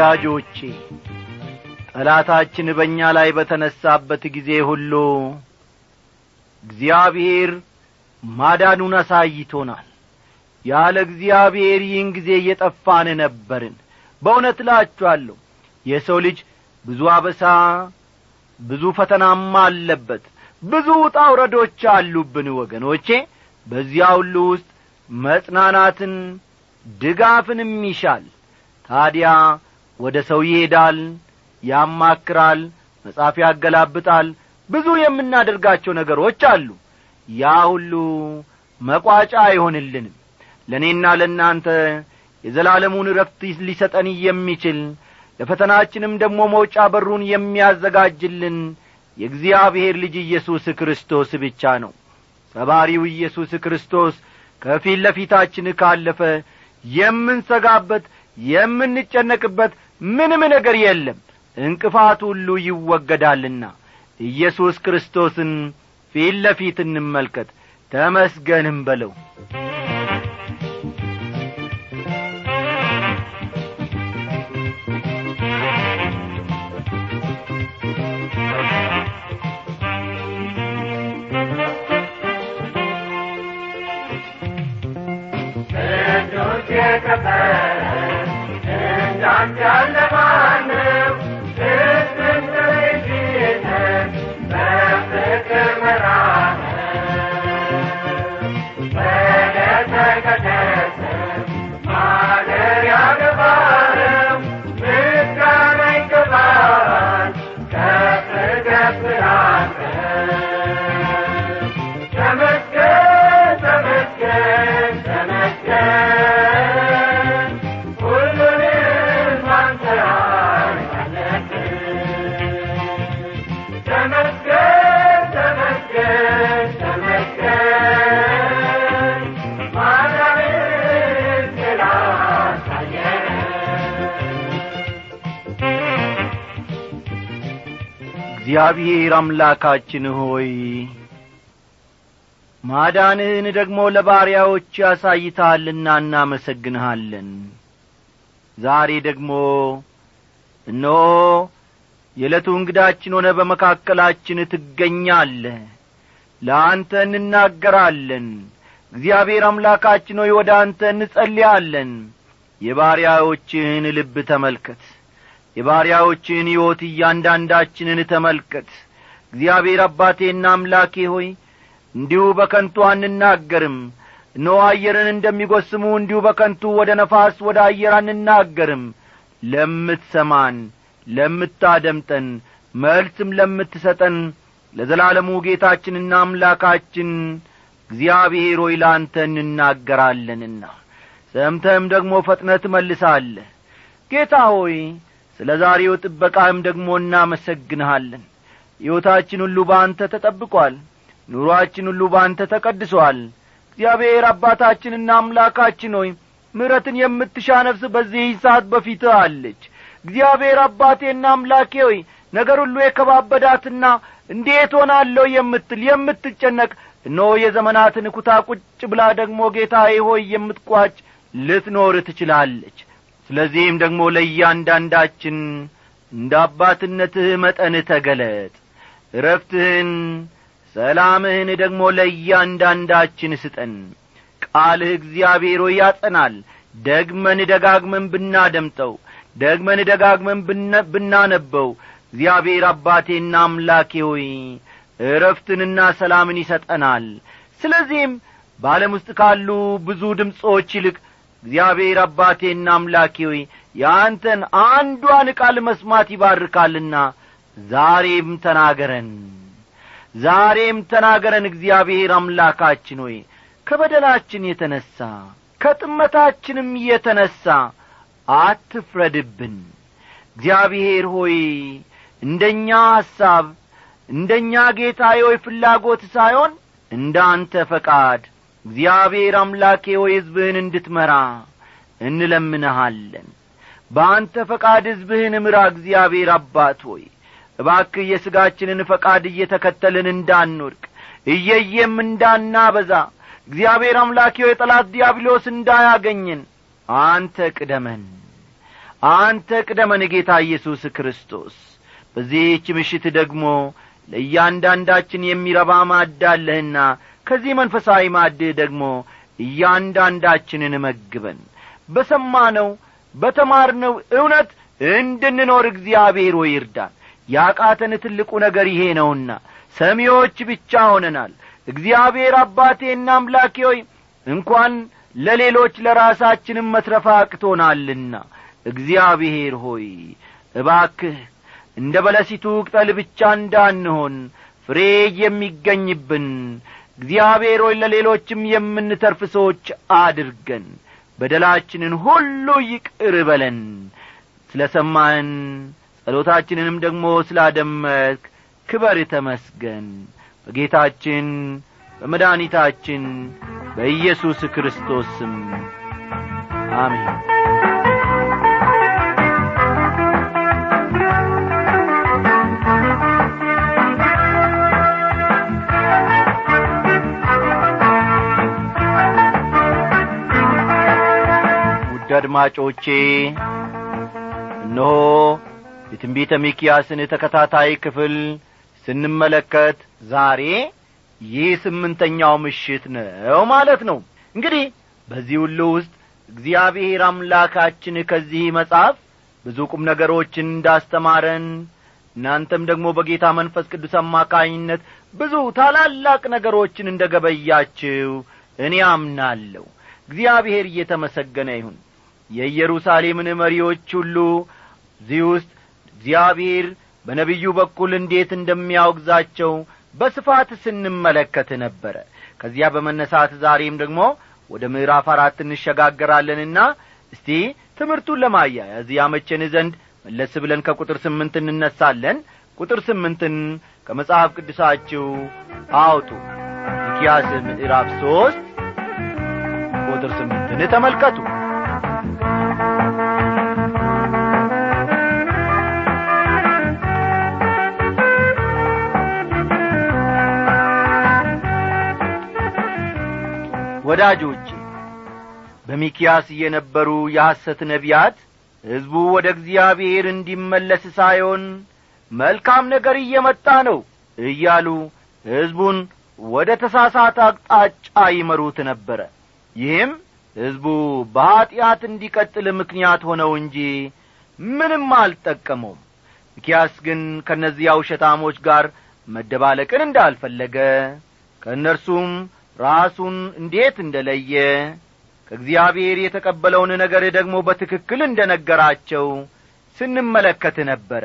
ወዳጆቼ ጠላታችን በእኛ ላይ በተነሳበት ጊዜ ሁሉ እግዚአብሔር ማዳኑን አሳይቶናል። ያለ እግዚአብሔር ይህን ጊዜ እየጠፋን ነበርን። በእውነት እላችኋለሁ የሰው ልጅ ብዙ አበሳ ብዙ ፈተናማ አለበት። ብዙ ውጣ ውረዶች አሉብን ወገኖቼ። በዚያ ሁሉ ውስጥ መጽናናትን ድጋፍንም ይሻል። ታዲያ ወደ ሰው ይሄዳል ያማክራል መጻፍ ያገላብጣል ብዙ የምናደርጋቸው ነገሮች አሉ። ያ ሁሉ መቋጫ አይሆንልንም። ለእኔና ለእናንተ የዘላለሙን ረፍት ሊሰጠን የሚችል ለፈተናችንም ደግሞ መውጫ በሩን የሚያዘጋጅልን የእግዚአብሔር ልጅ ኢየሱስ ክርስቶስ ብቻ ነው። ሰባሪው ኢየሱስ ክርስቶስ ከፊት ለፊታችን ካለፈ የምንሰጋበት የምንጨነቅበት ምንም ነገር የለም። እንቅፋት ሁሉ ይወገዳልና ኢየሱስ ክርስቶስን ፊት ለፊት እንመልከት። ተመስገንም በለው Manjana. እግዚአብሔር አምላካችን ሆይ ማዳንህን ደግሞ ለባሪያዎች ያሳይተሃልና እናመሰግንሃለን። ዛሬ ደግሞ እነሆ የዕለቱ እንግዳችን ሆነ በመካከላችን ትገኛለ ለአንተ እንናገራለን። እግዚአብሔር አምላካችን ሆይ ወደ አንተ እንጸልያለን። የባሪያዎችህን ልብ ተመልከት የባሪያዎችህን ሕይወት እያንዳንዳችንን ተመልከት። እግዚአብሔር አባቴና አምላኬ ሆይ እንዲሁ በከንቱ አንናገርም። እነሆ አየርን እንደሚጐስሙ እንዲሁ በከንቱ ወደ ነፋስ ወደ አየር አንናገርም። ለምትሰማን ለምታደምጠን መልስም ለምትሰጠን ለዘላለሙ ጌታችንና አምላካችን እግዚአብሔር ሆይ ለአንተ እንናገራለንና። ሰምተህም ደግሞ ፈጥነት ትመልሳለህ። ጌታ ሆይ ስለ ዛሬው ጥበቃህም ደግሞ እናመሰግንሃለን። ሕይወታችን ሁሉ በአንተ ተጠብቋል። ኑሮአችን ሁሉ በአንተ ተቀድሶአል እግዚአብሔር አባታችንና አምላካችን ሆይ ምሕረትን የምትሻ ነፍስ በዚህ ሰዓት በፊትህ አለች። እግዚአብሔር አባቴና አምላኬ ሆይ ነገር ሁሉ የከባበዳትና እንዴት ሆናለሁ የምትል የምትጨነቅ እነሆ የዘመናትን ኩታ ቁጭ ብላ ደግሞ ጌታዬ ሆይ የምትቋጭ ልትኖር ትችላለች ስለዚህም ደግሞ ለእያንዳንዳችን እንደ አባትነትህ መጠን ተገለጥ። እረፍትህን ሰላምህን ደግሞ ለእያንዳንዳችን ስጠን። ቃልህ እግዚአብሔር ሆይ ያጸናል። ደግመን ደጋግመን ብናደምጠው ደግመን ደጋግመን ብናነበው እግዚአብሔር አባቴና አምላኬ ሆይ እረፍትንና ሰላምን ይሰጠናል። ስለዚህም በዓለም ውስጥ ካሉ ብዙ ድምፆች ይልቅ እግዚአብሔር አባቴና አምላኬ ሆይ የአንተን አንዷን ቃል መስማት ይባርካልና ዛሬም ተናገረን። ዛሬም ተናገረን እግዚአብሔር አምላካችን ሆይ ከበደላችን የተነሣ ከጥመታችንም የተነሣ አትፍረድብን። እግዚአብሔር ሆይ እንደኛ ሐሳብ እንደኛ ጌታዬ ሆይ ፍላጎት ሳይሆን እንደ አንተ ፈቃድ እግዚአብሔር አምላኬ ሆይ ሕዝብህን እንድትመራ እንለምንሃለን። በአንተ ፈቃድ ሕዝብህን ምራ እግዚአብሔር አባት ሆይ። እባክህ የሥጋችንን ፈቃድ እየተከተልን እንዳንወድቅ እየየም እንዳናበዛ እግዚአብሔር አምላኬ ሆይ ጠላት ዲያብሎስ እንዳያገኝን አንተ ቅደመን። አንተ ቅደመን ጌታ ኢየሱስ ክርስቶስ። በዚህች ምሽት ደግሞ ለእያንዳንዳችን የሚረባ ማድ አለህና ከዚህ መንፈሳዊ ማድህ ደግሞ እያንዳንዳችንን መግበን በሰማነው በተማርነው እውነት እንድንኖር እግዚአብሔር ሆይ ይርዳን። ያቃተን ትልቁ ነገር ይሄ ነውና ሰሚዎች ብቻ ሆነናል። እግዚአብሔር አባቴና አምላኬ ሆይ እንኳን ለሌሎች ለራሳችንም መትረፋ አቅቶናልና እግዚአብሔር ሆይ እባክህ እንደ በለሲቱ ቅጠል ብቻ እንዳንሆን ፍሬ የሚገኝብን እግዚአብሔር ሆይ ለሌሎችም የምንተርፍ ሰዎች አድርገን በደላችንን ሁሉ ይቅር በለን። ስለ ሰማህን ጸሎታችንንም ደግሞ ስላደመጥክ ክበር ተመስገን። በጌታችን በመድኃኒታችን በኢየሱስ ክርስቶስ ስም አሜን አድማጮቼ እነሆ የትንቢተ ሚኪያስን ተከታታይ ክፍል ስንመለከት ዛሬ ይህ ስምንተኛው ምሽት ነው ማለት ነው። እንግዲህ በዚህ ሁሉ ውስጥ እግዚአብሔር አምላካችን ከዚህ መጽሐፍ ብዙ ቁም ነገሮችን እንዳስተማረን እናንተም ደግሞ በጌታ መንፈስ ቅዱስ አማካኝነት ብዙ ታላላቅ ነገሮችን እንደ ገበያችው እኔ አምናለሁ። እግዚአብሔር እየተመሰገነ ይሁን የኢየሩሳሌምን መሪዎች ሁሉ እዚህ ውስጥ እግዚአብሔር በነቢዩ በኩል እንዴት እንደሚያወግዛቸው በስፋት ስንመለከት ነበረ። ከዚያ በመነሳት ዛሬም ደግሞ ወደ ምዕራፍ አራት እንሸጋገራለንና እስቲ ትምህርቱን ለማያያዝ ያመቸን ዘንድ መለስ ብለን ከቁጥር ስምንት እንነሳለን። ቁጥር ስምንትን ከመጽሐፍ ቅዱሳችሁ አውጡ። ሚኪያስ ምዕራፍ ሦስት ቁጥር ስምንትን ተመልከቱ ወዳጆቼ በሚኪያስ የነበሩ የሐሰት ነቢያት ሕዝቡ ወደ እግዚአብሔር እንዲመለስ ሳይሆን መልካም ነገር እየመጣ ነው እያሉ ሕዝቡን ወደ ተሳሳተ አቅጣጫ ይመሩት ነበረ። ይህም ሕዝቡ በኀጢአት እንዲቀጥል ምክንያት ሆነው እንጂ ምንም አልጠቀመውም። ሚኪያስ ግን ከእነዚያ ውሸታሞች ጋር መደባለቅን እንዳልፈለገ ከእነርሱም ራሱን እንዴት እንደ ለየ ከእግዚአብሔር የተቀበለውን ነገር ደግሞ በትክክል እንደ ነገራቸው ስንመለከት ነበረ።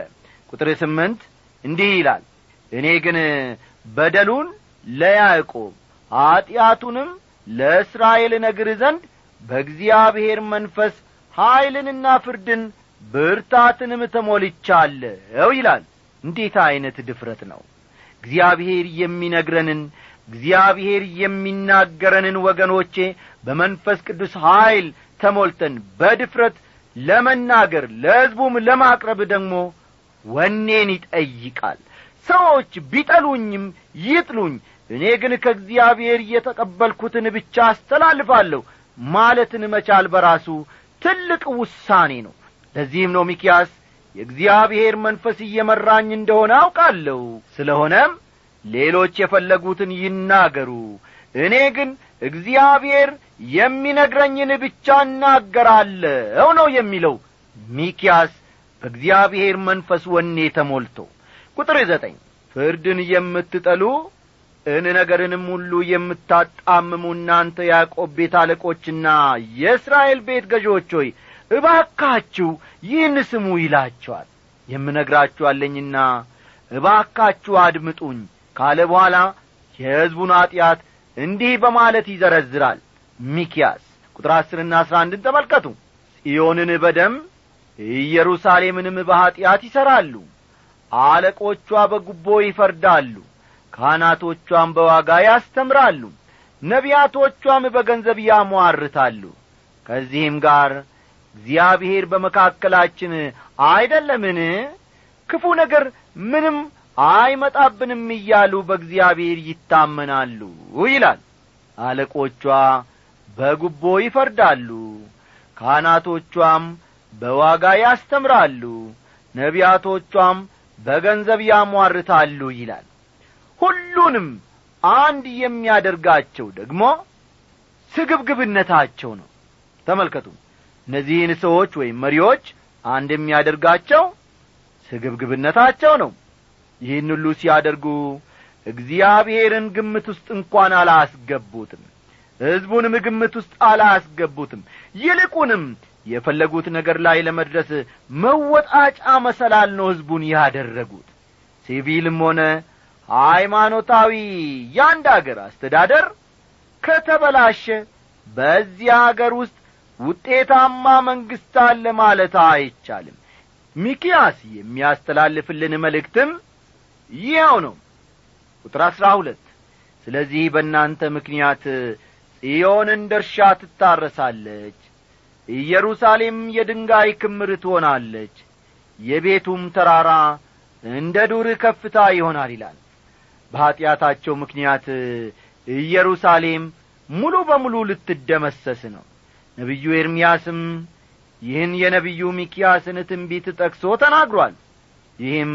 ቁጥር ስምንት እንዲህ ይላል እኔ ግን በደሉን ለያዕቆብ ኀጢአቱንም ለእስራኤል ነግር ዘንድ በእግዚአብሔር መንፈስ ኀይልንና ፍርድን ብርታትንም ተሞልቻለሁ ይላል። እንዴት ዐይነት ድፍረት ነው! እግዚአብሔር የሚነግረንን እግዚአብሔር የሚናገረንን ወገኖቼ በመንፈስ ቅዱስ ኀይል ተሞልተን በድፍረት ለመናገር ለሕዝቡም ለማቅረብ ደግሞ ወኔን ይጠይቃል። ሰዎች ቢጠሉኝም ይጥሉኝ እኔ ግን ከእግዚአብሔር እየተቀበልኩትን ብቻ አስተላልፋለሁ ማለትን መቻል በራሱ ትልቅ ውሳኔ ነው። ለዚህም ነው ሚኪያስ የእግዚአብሔር መንፈስ እየመራኝ እንደሆነ አውቃለሁ። ስለሆነም ሌሎች የፈለጉትን ይናገሩ። እኔ ግን እግዚአብሔር የሚነግረኝን ብቻ እናገራለሁ ነው የሚለው። ሚኪያስ በእግዚአብሔር መንፈስ ወኔ ተሞልቶ። ቁጥር ዘጠኝ ፍርድን የምትጠሉ እን ነገርንም ሁሉ የምታጣምሙ እናንተ ያዕቆብ ቤት አለቆችና የእስራኤል ቤት ገዦች ሆይ እባካችሁ ይህን ስሙ ይላቸዋል። የምነግራችኋለኝና እባካችሁ አድምጡኝ ካለ በኋላ የሕዝቡን ኀጢአት እንዲህ በማለት ይዘረዝራል። ሚኪያስ ቁጥር አስርና አስራ አንድን ተመልከቱ። ጽዮንን በደም ኢየሩሳሌምንም በኀጢአት ይሠራሉ። አለቆቿ በጉቦ ይፈርዳሉ። ካህናቶቿም በዋጋ ያስተምራሉ። ነቢያቶቿም በገንዘብ ያሟርታሉ። ከዚህም ጋር እግዚአብሔር በመካከላችን አይደለምን? ክፉ ነገር ምንም አይመጣብንም እያሉ በእግዚአብሔር ይታመናሉ ይላል። አለቆቿ በጉቦ ይፈርዳሉ ካህናቶቿም በዋጋ ያስተምራሉ ነቢያቶቿም በገንዘብ ያሟርታሉ ይላል። ሁሉንም አንድ የሚያደርጋቸው ደግሞ ስግብግብነታቸው ነው። ተመልከቱ እነዚህን ሰዎች ወይም መሪዎች አንድ የሚያደርጋቸው ስግብግብነታቸው ነው ይህን ሁሉ ሲያደርጉ እግዚአብሔርን ግምት ውስጥ እንኳን አላስገቡትም። ሕዝቡንም ግምት ውስጥ አላስገቡትም። ይልቁንም የፈለጉት ነገር ላይ ለመድረስ መወጣጫ መሰላል ነው ሕዝቡን ያደረጉት። ሲቪልም ሆነ ሃይማኖታዊ ያንድ አገር አስተዳደር ከተበላሸ በዚያ አገር ውስጥ ውጤታማ መንግሥት አለ ማለት አይቻልም። ሚኪያስ የሚያስተላልፍልን መልእክትም ይኸው ነው። ቁጥር አሥራ ሁለት ስለዚህ በእናንተ ምክንያት ጽዮን እንደ እርሻ ትታረሳለች ኢየሩሳሌም የድንጋይ ክምር ትሆናለች የቤቱም ተራራ እንደ ዱር ከፍታ ይሆናል ይላል። በኀጢአታቸው ምክንያት ኢየሩሳሌም ሙሉ በሙሉ ልትደመሰስ ነው። ነቢዩ ኤርምያስም ይህን የነቢዩ ሚኪያስን ትንቢት ጠቅሶ ተናግሯል። ይህም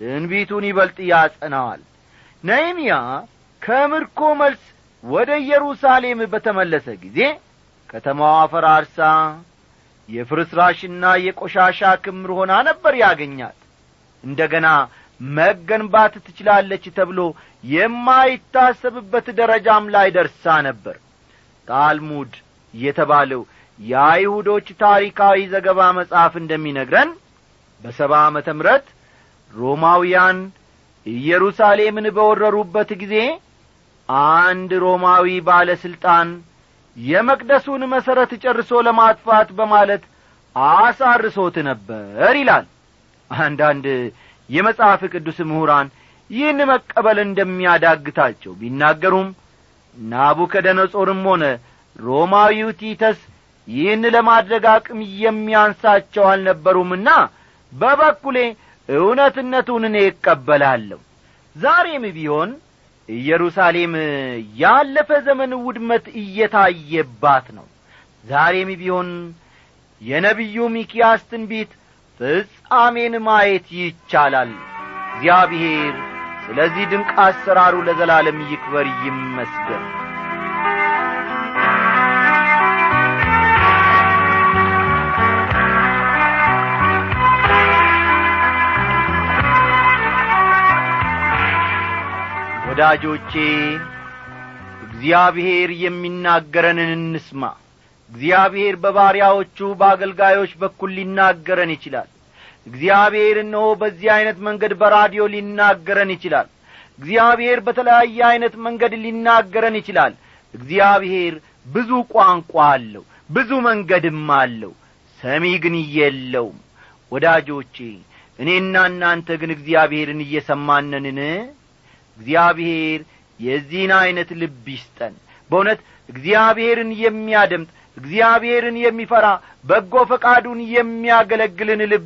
ትንቢቱን ይበልጥ ያጸናዋል ነህምያ ከምርኮ መልስ ወደ ኢየሩሳሌም በተመለሰ ጊዜ ከተማዋ ፈራርሳ የፍርስራሽና የቆሻሻ ክምር ሆና ነበር ያገኛት። እንደ ገና መገንባት ትችላለች ተብሎ የማይታሰብበት ደረጃም ላይ ደርሳ ነበር። ታልሙድ የተባለው የአይሁዶች ታሪካዊ ዘገባ መጽሐፍ እንደሚነግረን በሰባ ዓመተ ምረት ሮማውያን ኢየሩሳሌምን በወረሩበት ጊዜ አንድ ሮማዊ ባለሥልጣን የመቅደሱን መሠረት ጨርሶ ለማጥፋት በማለት አሳርሶት ነበር ይላል። አንዳንድ የመጽሐፍ ቅዱስ ምሁራን ይህን መቀበል እንደሚያዳግታቸው ቢናገሩም ናቡከደነጾርም ሆነ ሮማዊው ቲተስ ይህን ለማድረግ አቅም የሚያንሳቸው አልነበሩምና በበኩሌ እውነትነቱን እኔ እቀበላለሁ። ዛሬም ቢሆን ኢየሩሳሌም ያለፈ ዘመን ውድመት እየታየባት ነው። ዛሬም ቢሆን የነቢዩ ሚኪያስ ትንቢት ፍጻሜን ማየት ይቻላል። እግዚአብሔር ስለዚህ ድንቅ አሰራሩ ለዘላለም ይክበር ይመስገን ወዳጆቼ እግዚአብሔር የሚናገረንን እንስማ። እግዚአብሔር በባሪያዎቹ በአገልጋዮች በኩል ሊናገረን ይችላል። እግዚአብሔር እነሆ በዚህ ዐይነት መንገድ በራዲዮ ሊናገረን ይችላል። እግዚአብሔር በተለያየ ዐይነት መንገድ ሊናገረን ይችላል። እግዚአብሔር ብዙ ቋንቋ አለው ብዙ መንገድም አለው። ሰሚ ግን የለውም። ወዳጆቼ እኔና እናንተ ግን እግዚአብሔርን እየሰማነንን እግዚአብሔር የዚህን ዐይነት ልብ ይስጠን። በእውነት እግዚአብሔርን የሚያደምጥ እግዚአብሔርን የሚፈራ በጎ ፈቃዱን የሚያገለግልን ልብ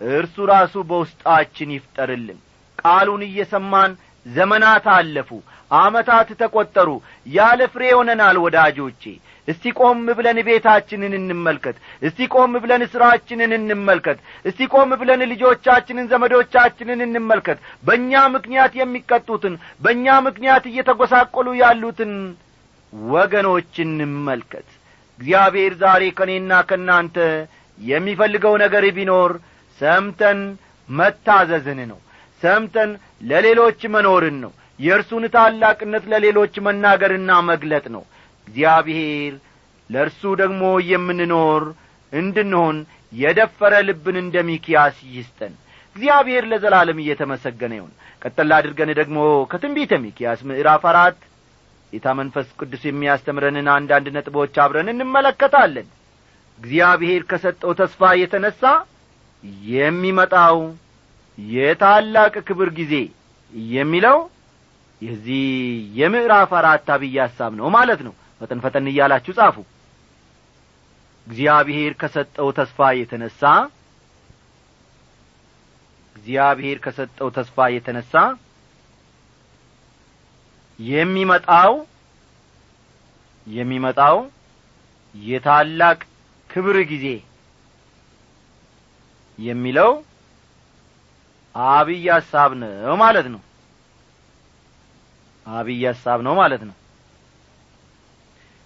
እርሱ ራሱ በውስጣችን ይፍጠርልን። ቃሉን እየሰማን ዘመናት አለፉ አመታት ተቈጠሩ ያለ ፍሬ ሆነናል ወዳጆቼ እስቲ ቆም ብለን ቤታችንን እንመልከት። እስቲ ቆም ብለን ሥራችንን እንመልከት። እስቲ ቆም ብለን ልጆቻችንን ዘመዶቻችንን እንመልከት። በእኛ ምክንያት የሚቀጡትን በእኛ ምክንያት እየተጐሳቈሉ ያሉትን ወገኖች እንመልከት። እግዚአብሔር ዛሬ ከእኔና ከእናንተ የሚፈልገው ነገር ቢኖር ሰምተን መታዘዝን ነው። ሰምተን ለሌሎች መኖርን ነው። የእርሱን ታላቅነት ለሌሎች መናገርና መግለጥ ነው እግዚአብሔር ለእርሱ ደግሞ የምንኖር እንድንሆን የደፈረ ልብን እንደ ሚኪያስ ይስጠን። እግዚአብሔር ለዘላለም እየተመሰገነ ይሁን። ቀጠላ አድርገን ደግሞ ከትንቢተ ሚኪያስ ምዕራፍ አራት ጌታ መንፈስ ቅዱስ የሚያስተምረንን አንዳንድ ነጥቦች አብረን እንመለከታለን። እግዚአብሔር ከሰጠው ተስፋ የተነሣ የሚመጣው የታላቅ ክብር ጊዜ የሚለው የዚህ የምዕራፍ አራት አብይ ሐሳብ ነው ማለት ነው ፈጠን ፈጠን እያላችሁ ጻፉ። እግዚአብሔር ከሰጠው ተስፋ የተነሣ እግዚአብሔር ከሰጠው ተስፋ የተነሣ የሚመጣው የሚመጣው የታላቅ ክብር ጊዜ የሚለው አብይ ሐሳብ ነው ማለት ነው። አብይ ሐሳብ ነው ማለት ነው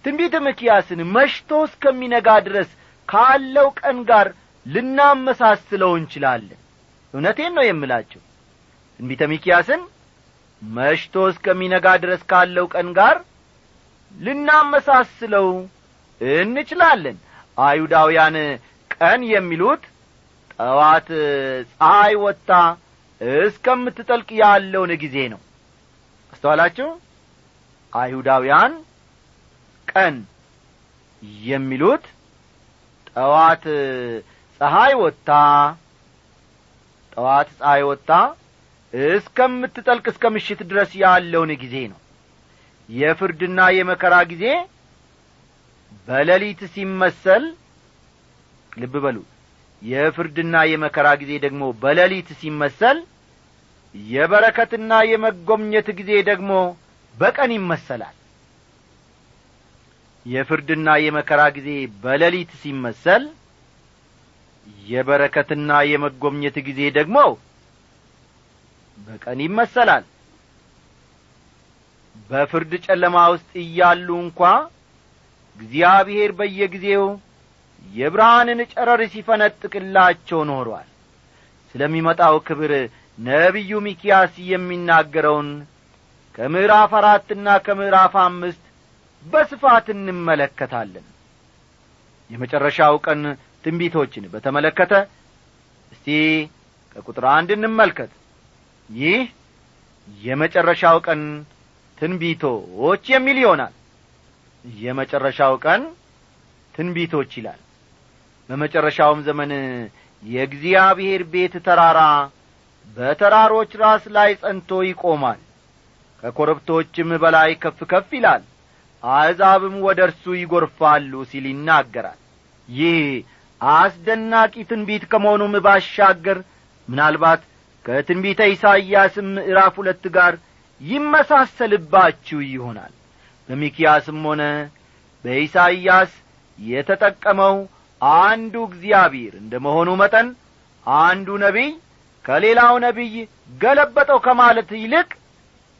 ትንቢተ ሚክያስን መሽቶ እስከሚነጋ ድረስ ካለው ቀን ጋር ልናመሳስለው እንችላለን። እውነቴን ነው የምላቸው ትንቢተ ሚክያስን መሽቶ እስከሚነጋ ድረስ ካለው ቀን ጋር ልናመሳስለው እንችላለን። አይሁዳውያን ቀን የሚሉት ጠዋት ፀሐይ ወጥታ እስከምትጠልቅ ያለውን ጊዜ ነው። አስተዋላችሁ? አይሁዳውያን ቀን የሚሉት ጠዋት ፀሐይ ወጥታ ጠዋት ፀሐይ ወጥታ እስከምትጠልቅ እስከ ምሽት ድረስ ያለውን ጊዜ ነው። የፍርድና የመከራ ጊዜ በሌሊት ሲመሰል ልብ በሉ የፍርድና የመከራ ጊዜ ደግሞ በሌሊት ሲመሰል የበረከትና የመጐምኘት ጊዜ ደግሞ በቀን ይመሰላል የፍርድና የመከራ ጊዜ በሌሊት ሲመሰል የበረከትና የመጐምኘት ጊዜ ደግሞ በቀን ይመሰላል። በፍርድ ጨለማ ውስጥ እያሉ እንኳ እግዚአብሔር በየጊዜው የብርሃንን ጨረር ሲፈነጥቅላቸው ኖሯል። ስለሚመጣው ክብር ነቢዩ ሚኪያስ የሚናገረውን ከምዕራፍ አራትና ከምዕራፍ አምስት በስፋት እንመለከታለን። የመጨረሻው ቀን ትንቢቶችን በተመለከተ እስቲ ከቁጥር አንድ እንመልከት። ይህ የመጨረሻው ቀን ትንቢቶች የሚል ይሆናል። የመጨረሻው ቀን ትንቢቶች ይላል። በመጨረሻውም ዘመን የእግዚአብሔር ቤት ተራራ በተራሮች ራስ ላይ ጸንቶ ይቆማል። ከኰረብቶችም በላይ ከፍ ከፍ ይላል አሕዛብም ወደ እርሱ ይጐርፋሉ ሲል ይናገራል። ይህ አስደናቂ ትንቢት ከመሆኑም ባሻገር ምናልባት ከትንቢተ ኢሳይያስም ምዕራፍ ሁለት ጋር ይመሳሰልባችሁ ይሆናል። በሚኪያስም ሆነ በኢሳይያስ የተጠቀመው አንዱ እግዚአብሔር እንደ መሆኑ መጠን አንዱ ነቢይ ከሌላው ነቢይ ገለበጠው ከማለት ይልቅ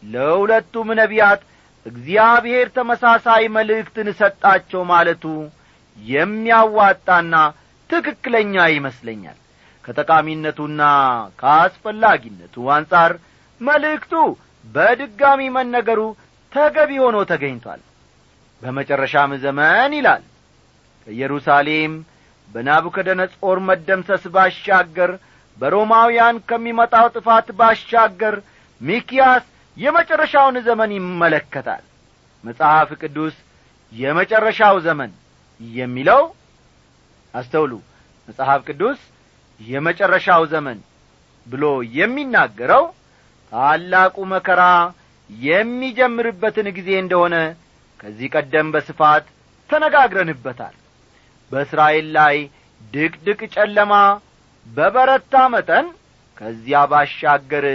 ለሁለቱም ነቢያት እግዚአብሔር ተመሳሳይ መልእክትን ሰጣቸው ማለቱ የሚያዋጣና ትክክለኛ ይመስለኛል። ከጠቃሚነቱና ከአስፈላጊነቱ አንጻር መልእክቱ በድጋሚ መነገሩ ተገቢ ሆኖ ተገኝቷል። በመጨረሻም ዘመን ይላል ከኢየሩሳሌም በናቡከደነጾር መደምሰስ ባሻገር በሮማውያን ከሚመጣው ጥፋት ባሻገር ሚኪያስ የመጨረሻውን ዘመን ይመለከታል። መጽሐፍ ቅዱስ የመጨረሻው ዘመን የሚለው አስተውሉ። መጽሐፍ ቅዱስ የመጨረሻው ዘመን ብሎ የሚናገረው ታላቁ መከራ የሚጀምርበትን ጊዜ እንደሆነ ከዚህ ቀደም በስፋት ተነጋግረንበታል። በእስራኤል ላይ ድቅድቅ ጨለማ በበረታ መጠን ከዚያ ባሻገር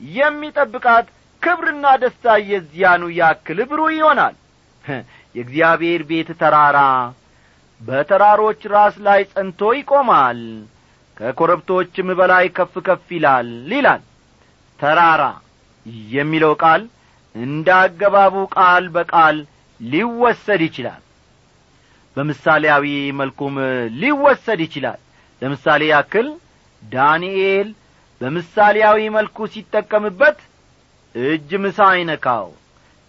የሚጠብቃት ክብርና ደስታ የዚያኑ ያክል ብሩህ ይሆናል። የእግዚአብሔር ቤት ተራራ በተራሮች ራስ ላይ ጸንቶ ይቆማል። ከኰረብቶችም በላይ ከፍ ከፍ ይላል ይላል። ተራራ የሚለው ቃል እንደ አገባቡ ቃል በቃል ሊወሰድ ይችላል። በምሳሌያዊ መልኩም ሊወሰድ ይችላል። ለምሳሌ ያክል ዳንኤል በምሳሌያዊ መልኩ ሲጠቀምበት እጅ ምሳ አይነካው።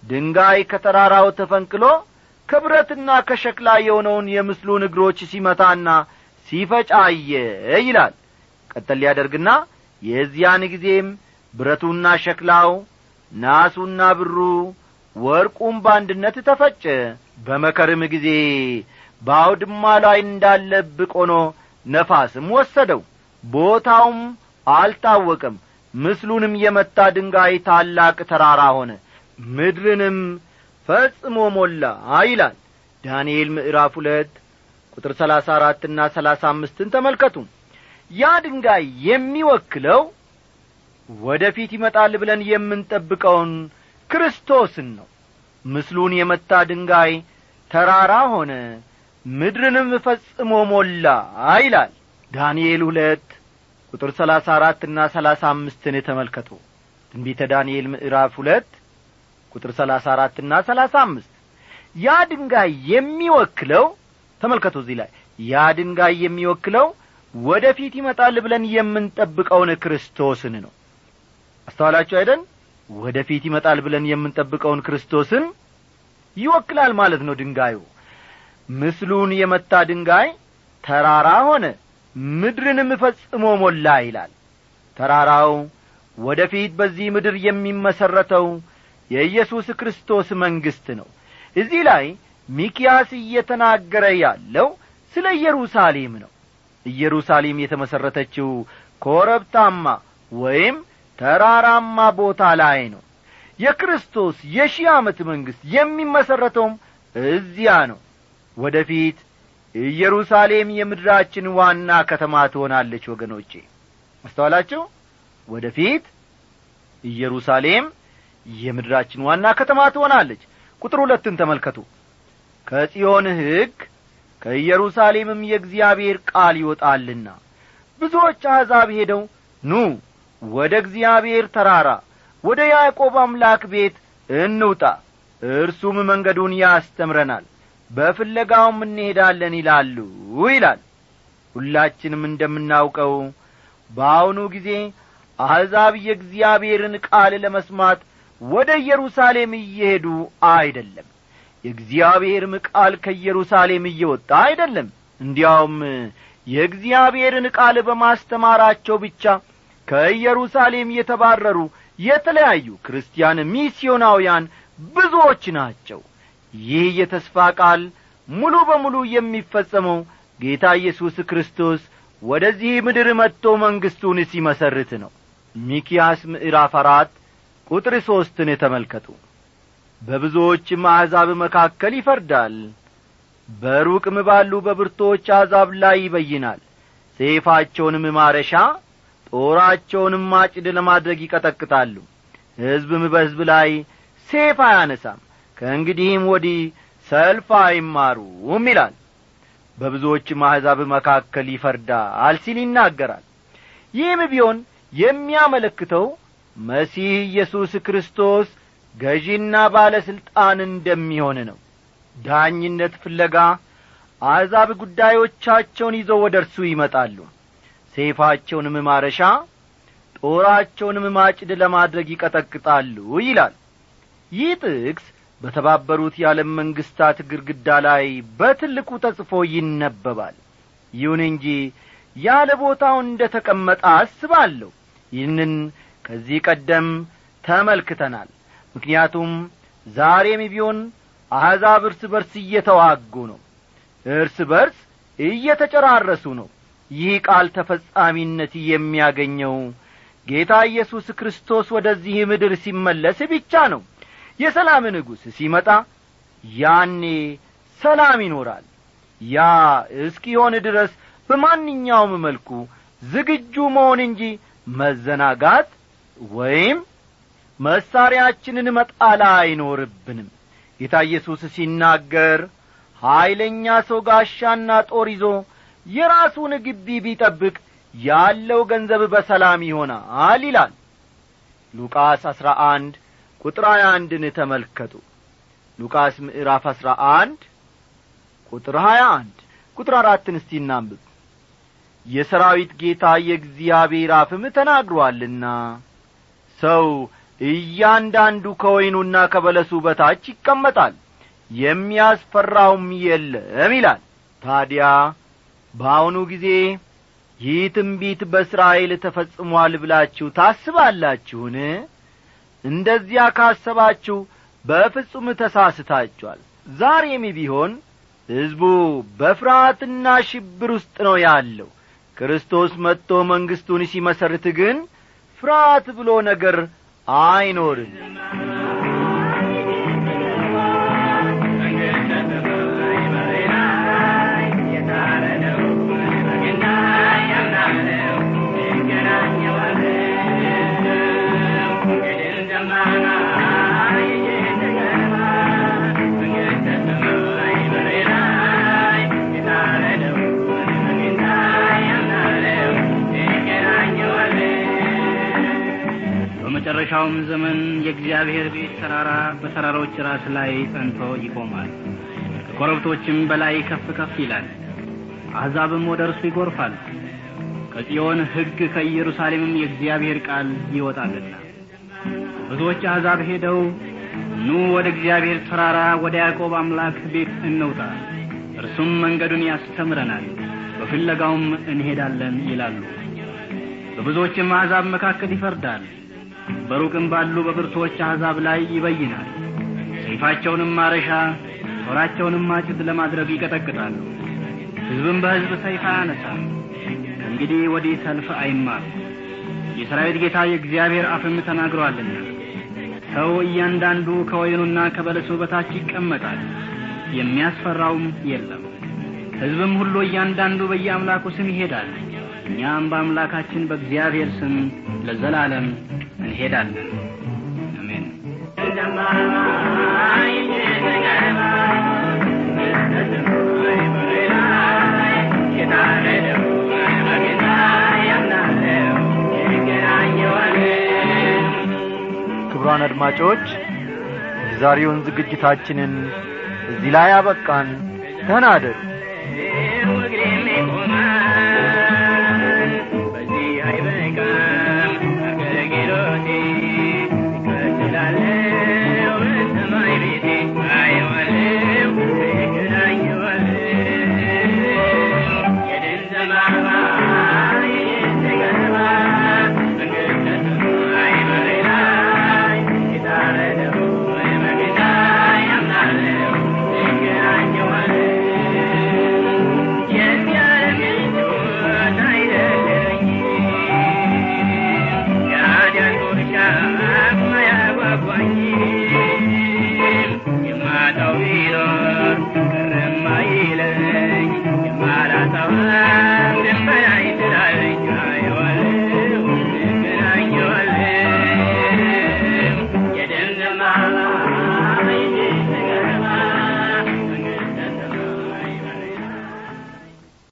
ድንጋይ ከተራራው ተፈንቅሎ ከብረትና ከሸክላ የሆነውን የምስሉን እግሮች ሲመታና ሲፈጫየ ይላል። ቀጠል ሊያደርግና የዚያን ጊዜም ብረቱና ሸክላው ናሱና ብሩ ወርቁም በአንድነት ተፈጨ። በመከርም ጊዜ በአውድማ ላይ እንዳለብቅ ሆኖ ነፋስም ወሰደው። ቦታውም አልታወቀም ምስሉንም የመታ ድንጋይ ታላቅ ተራራ ሆነ። ምድርንም ፈጽሞ ሞላ ይላል ዳንኤል ምዕራፍ ሁለት ቁጥር ሰላሳ አራትና ሰላሳ አምስትን ተመልከቱ። ያ ድንጋይ የሚወክለው ወደ ፊት ይመጣል ብለን የምንጠብቀውን ክርስቶስን ነው። ምስሉን የመታ ድንጋይ ተራራ ሆነ ምድርንም ፈጽሞ ሞላ ይላል ዳንኤል ሁለት ቁጥር ሰላሳ አራትና ሰላሳ አምስትን ተመልከቱ ትንቢተ ዳንኤል ምዕራፍ ሁለት ቁጥር ሰላሳ አራትና ሰላሳ አምስት። ያ ድንጋይ የሚወክለው ተመልከቱ እዚህ ላይ። ያ ድንጋይ የሚወክለው ወደ ፊት ይመጣል ብለን የምንጠብቀውን ክርስቶስን ነው። አስተዋላችሁ አይደን ወደ ፊት ይመጣል ብለን የምንጠብቀውን ክርስቶስን ይወክላል ማለት ነው ድንጋዩ። ምስሉን የመታ ድንጋይ ተራራ ሆነ ምድርንም ፈጽሞ ሞላ ይላል። ተራራው ወደ ፊት በዚህ ምድር የሚመሠረተው የኢየሱስ ክርስቶስ መንግሥት ነው። እዚህ ላይ ሚኪያስ እየተናገረ ያለው ስለ ኢየሩሳሌም ነው። ኢየሩሳሌም የተመሠረተችው ኮረብታማ ወይም ተራራማ ቦታ ላይ ነው። የክርስቶስ የሺህ ዓመት መንግሥት የሚመሠረተውም እዚያ ነው። ወደ ፊት ኢየሩሳሌም የምድራችን ዋና ከተማ ትሆናለች ወገኖቼ። አስተዋላችሁ? ወደ ፊት ኢየሩሳሌም የምድራችን ዋና ከተማ ትሆናለች። ቁጥር ሁለትን ተመልከቱ። ከጽዮን ሕግ ከኢየሩሳሌምም የእግዚአብሔር ቃል ይወጣልና ብዙዎች አሕዛብ ሄደው ኑ ወደ እግዚአብሔር ተራራ ወደ ያዕቆብ አምላክ ቤት እንውጣ እርሱም መንገዱን ያስተምረናል በፍለጋውም እንሄዳለን ይላሉ ይላል። ሁላችንም እንደምናውቀው በአሁኑ ጊዜ አሕዛብ የእግዚአብሔርን ቃል ለመስማት ወደ ኢየሩሳሌም እየሄዱ አይደለም። የእግዚአብሔርም ቃል ከኢየሩሳሌም እየወጣ አይደለም። እንዲያውም የእግዚአብሔርን ቃል በማስተማራቸው ብቻ ከኢየሩሳሌም የተባረሩ የተለያዩ ክርስቲያን ሚስዮናውያን ብዙዎች ናቸው ይህ የተስፋ ቃል ሙሉ በሙሉ የሚፈጸመው ጌታ ኢየሱስ ክርስቶስ ወደዚህ ምድር መጥቶ መንግሥቱን ሲመሰርት ነው። ሚኪያስ ምዕራፍ አራት ቁጥር ሦስትን ተመልከቱ። በብዙዎችም አሕዛብ መካከል ይፈርዳል። በሩቅም ባሉ በብርቶች አሕዛብ ላይ ይበይናል። ሰይፋቸውንም ማረሻ ጦራቸውንም ማጭድ ለማድረግ ይቀጠቅጣሉ። ሕዝብም በሕዝብ ላይ ሴፍ አያነሳም ከእንግዲህም ወዲህ ሰልፍ አይማሩም ይላል። በብዙዎችም አሕዛብ መካከል ይፈርዳል ሲል ይናገራል። ይህም ቢሆን የሚያመለክተው መሲህ ኢየሱስ ክርስቶስ ገዢና ባለሥልጣን እንደሚሆን ነው። ዳኝነት ፍለጋ አሕዛብ ጉዳዮቻቸውን ይዘው ወደ እርሱ ይመጣሉ። ሰይፋቸውንም ማረሻ ጦራቸውንም ማጭድ ለማድረግ ይቀጠቅጣሉ ይላል። ይህ ጥቅስ በተባበሩት የዓለም መንግሥታት ግርግዳ ላይ በትልቁ ተጽፎ ይነበባል። ይሁን እንጂ ያለ ቦታው እንደ ተቀመጠ አስባለሁ። ይህንን ከዚህ ቀደም ተመልክተናል። ምክንያቱም ዛሬም ቢሆን አሕዛብ እርስ በርስ እየተዋጉ ነው እርስ በርስ እየተጨራረሱ ነው። ይህ ቃል ተፈጻሚነት የሚያገኘው ጌታ ኢየሱስ ክርስቶስ ወደዚህ ምድር ሲመለስ ብቻ ነው የሰላም ንጉሥ ሲመጣ ያኔ ሰላም ይኖራል። ያ እስኪሆን ድረስ በማንኛውም መልኩ ዝግጁ መሆን እንጂ መዘናጋት ወይም መሳሪያችንን መጣላ አይኖርብንም። ጌታ ኢየሱስ ሲናገር ኀይለኛ ሰው ጋሻና ጦር ይዞ የራሱን ግቢ ቢጠብቅ ያለው ገንዘብ በሰላም ይሆናል ይላል። ሉቃስ አሥራ አንድ ቁጥር ሀያ አንድን ተመልከቱ። ሉቃስ ምዕራፍ አሥራ አንድ ቁጥር ሀያ አንድ ቁጥር አራትን እስቲ እናንብብ። የሰራዊት ጌታ የእግዚአብሔር አፍም ተናግሮአልና ሰው እያንዳንዱ ከወይኑና ከበለሱ በታች ይቀመጣል የሚያስፈራውም የለም ይላል። ታዲያ በአሁኑ ጊዜ ይህ ትንቢት በእስራኤል ተፈጽሟል ብላችሁ ታስባላችሁን እንደዚያ ካሰባችሁ በፍጹም ተሳስታችኋል። ዛሬም ቢሆን ሕዝቡ በፍርሃትና ሽብር ውስጥ ነው ያለው። ክርስቶስ መጥቶ መንግሥቱን ሲመሰርት ግን ፍርሃት ብሎ ነገር አይኖርም በመጨረሻውም ዘመን የእግዚአብሔር ቤት ተራራ በተራሮች ራስ ላይ ጸንቶ ይቆማል። ከኮረብቶችም በላይ ከፍ ከፍ ይላል። አሕዛብም ወደ እርሱ ይጐርፋሉ ከጽዮን ሕግ ከኢየሩሳሌምም የእግዚአብሔር ቃል ይወጣልና። ብዙዎች አሕዛብ ሄደው ኑ ወደ እግዚአብሔር ተራራ ወደ ያዕቆብ አምላክ ቤት እንውጣ። እርሱም መንገዱን ያስተምረናል በፍለጋውም እንሄዳለን ይላሉ። በብዙዎችም አሕዛብ መካከል ይፈርዳል በሩቅም ባሉ በብርቶች አሕዛብ ላይ ይበይናል። ሰይፋቸውንም ማረሻ ጦራቸውንም ማጭድ ለማድረግ ይቀጠቅጣሉ። ሕዝብም በሕዝብ ሰይፍ አያነሳም። ከእንግዲህ ወዲህ ሰልፍ አይማር የሰራዊት ጌታ የእግዚአብሔር አፍም ተናግሮአልና ሰው እያንዳንዱ ከወይኑና ከበለሱ በታች ይቀመጣል። የሚያስፈራውም የለም። ሕዝብም ሁሉ እያንዳንዱ በየአምላኩ ስም ይሄዳል። እኛም በአምላካችን በእግዚአብሔር ስም ለዘላለም እንሄዳለን። አሜን። ክቡራን አድማጮች የዛሬውን ዝግጅታችንን እዚህ ላይ አበቃን። ደህና አደሩ